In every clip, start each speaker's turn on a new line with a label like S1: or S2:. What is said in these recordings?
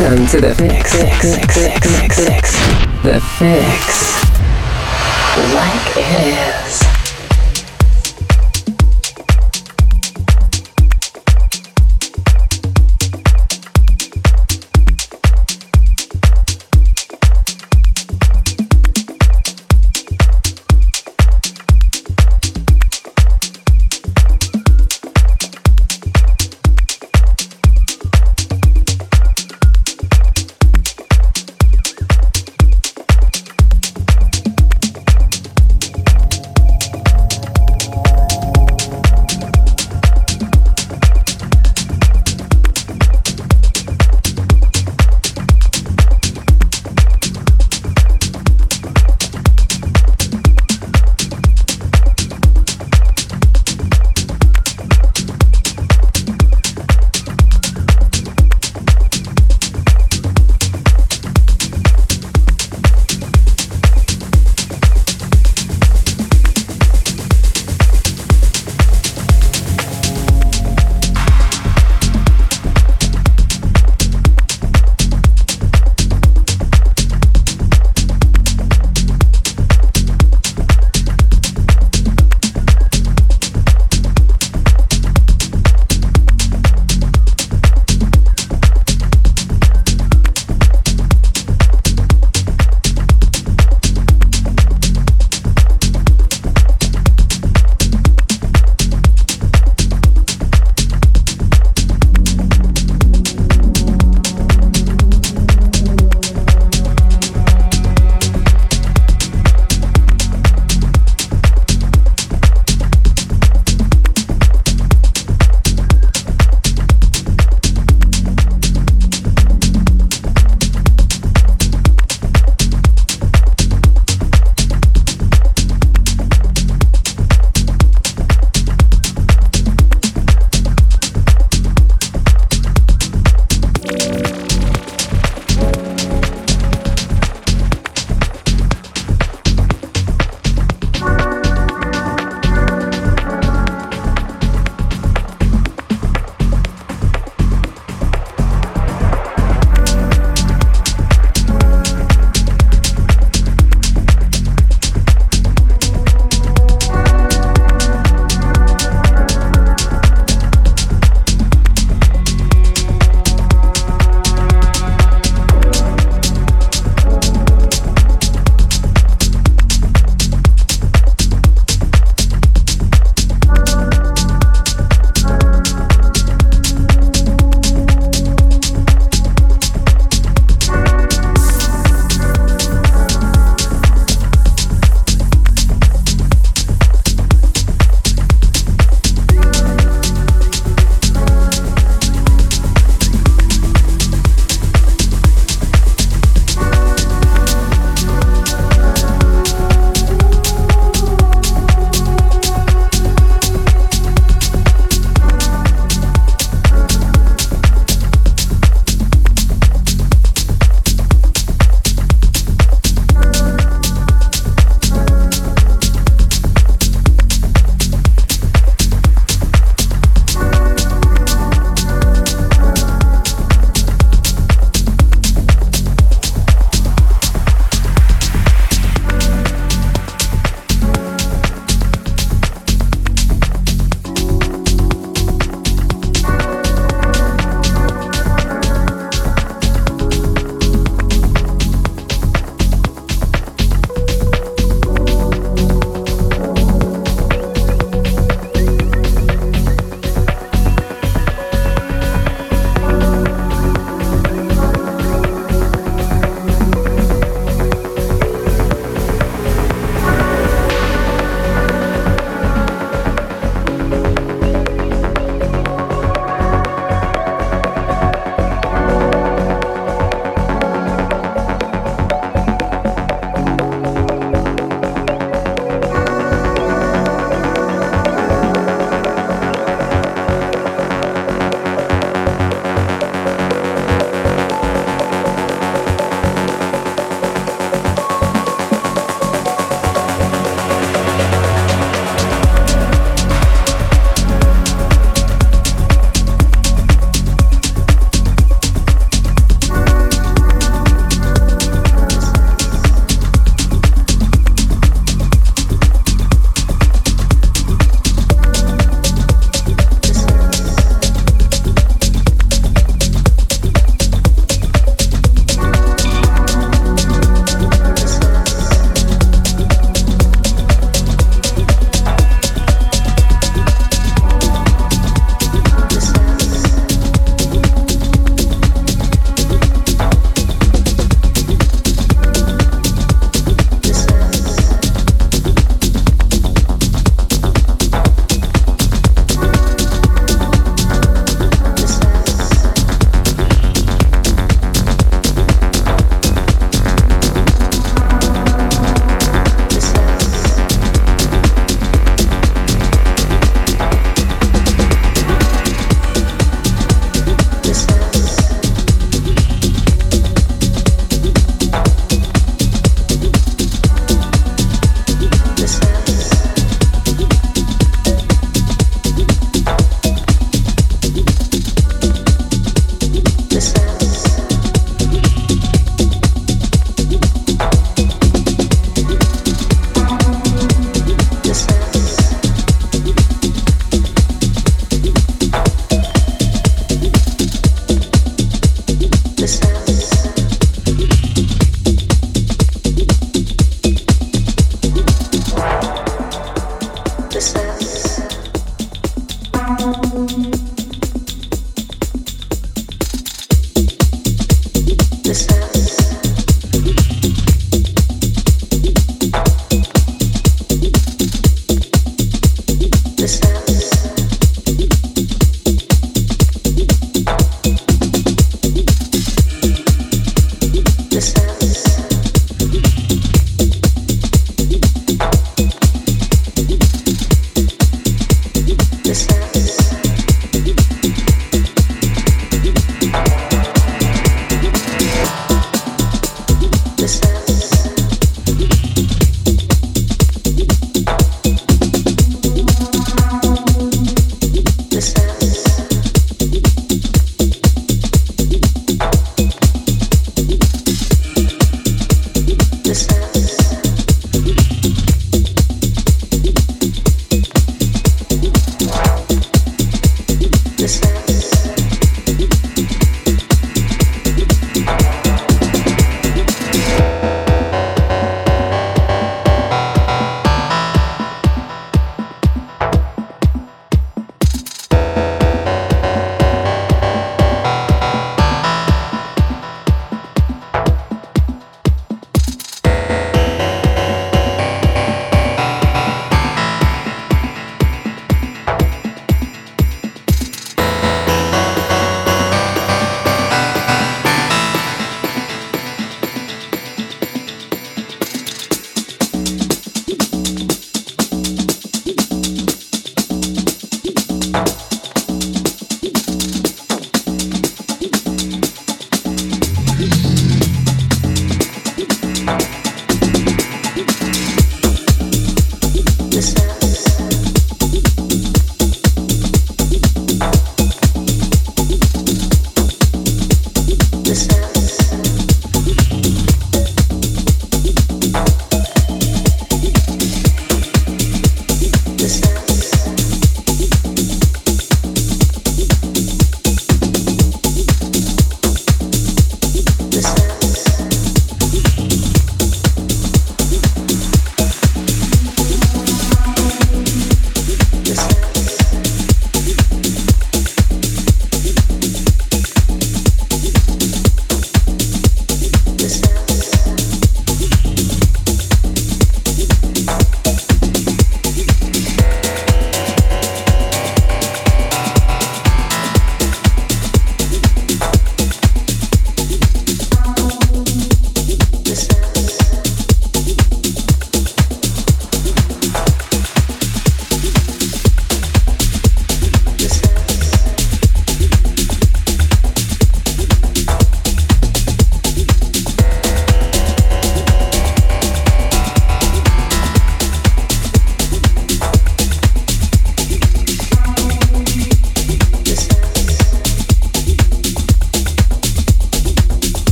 S1: Welcome to the fix, fix, fix, fix, fix, fix. The fix. Like it is.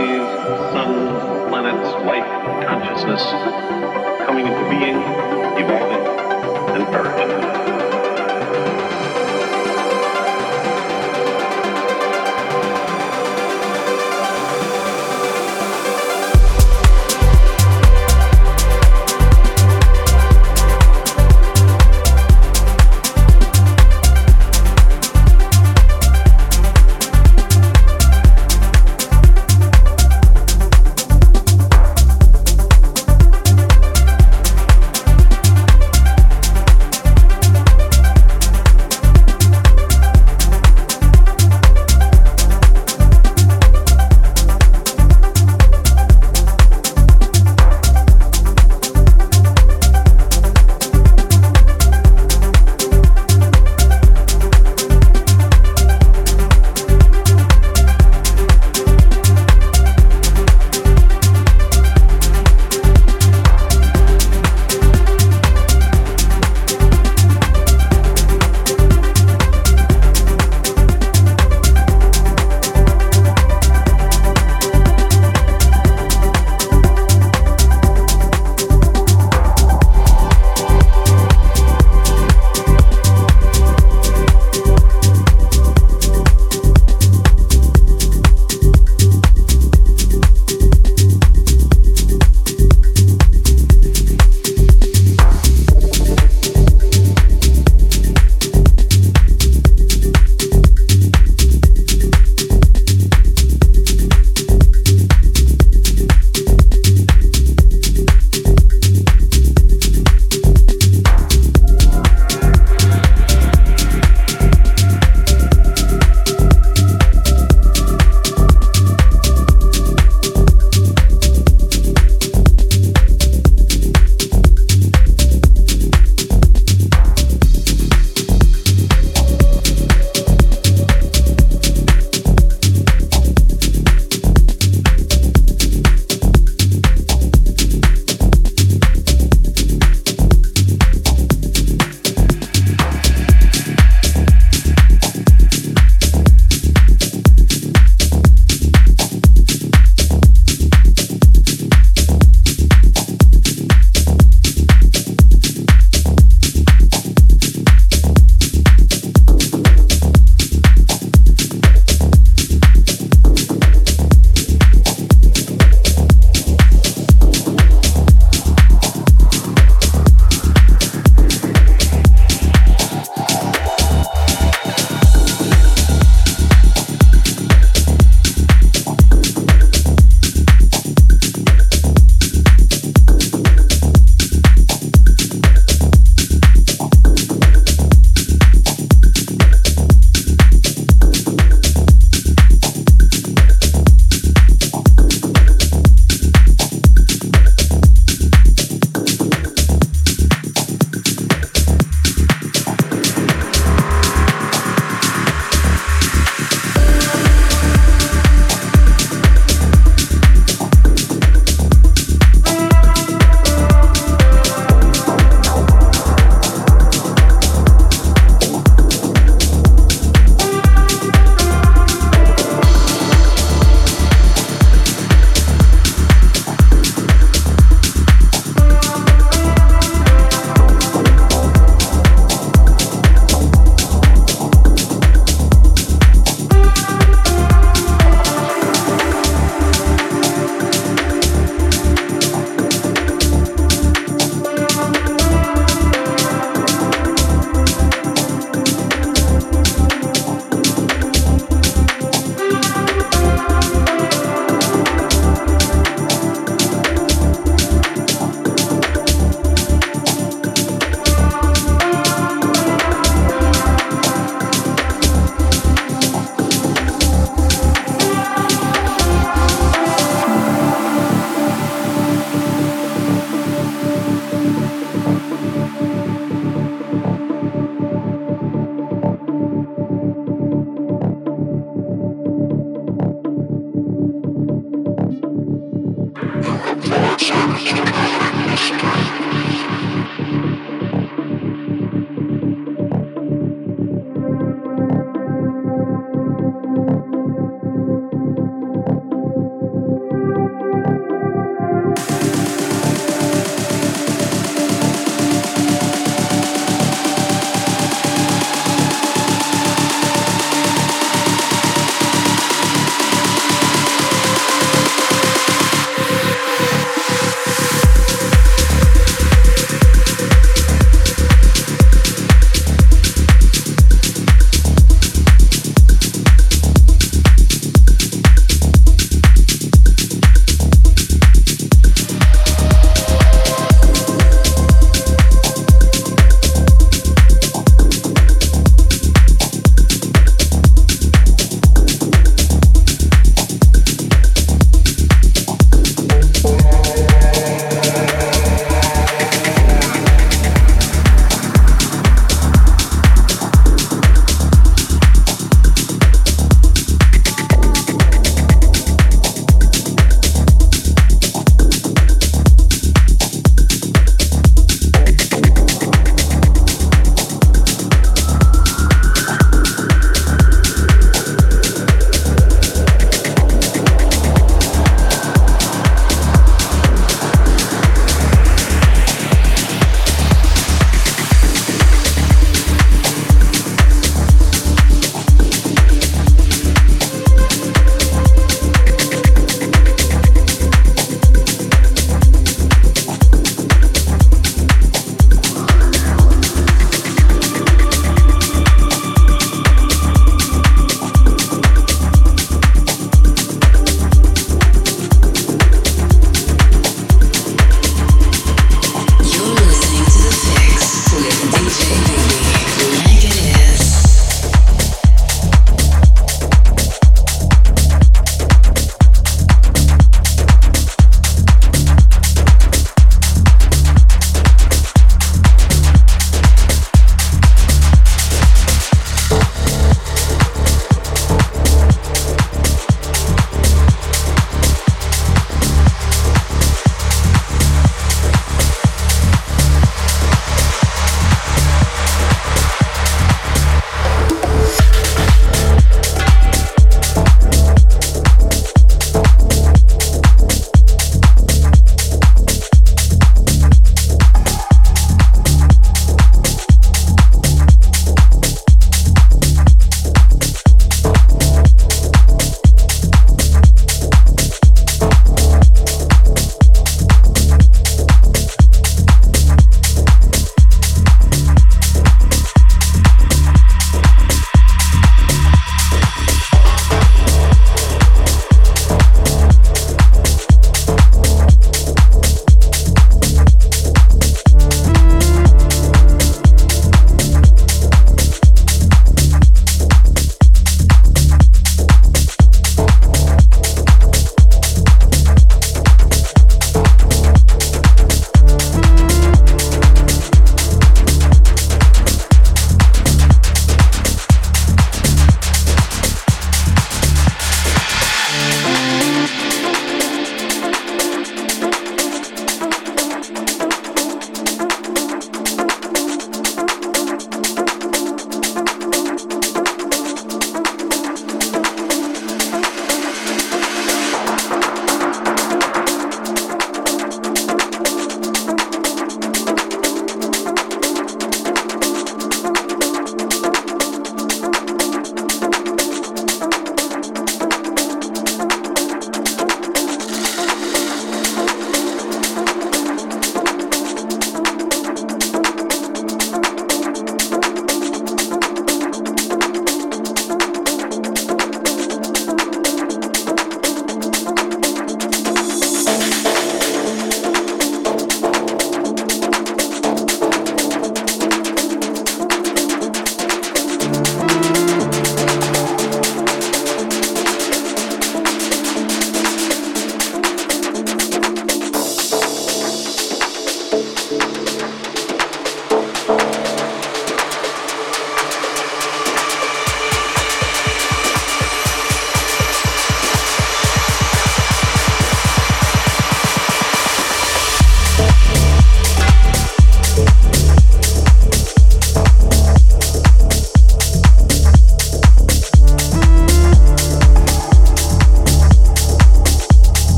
S2: galaxies, suns, planets, life, consciousness coming into being, evolving, and perishing.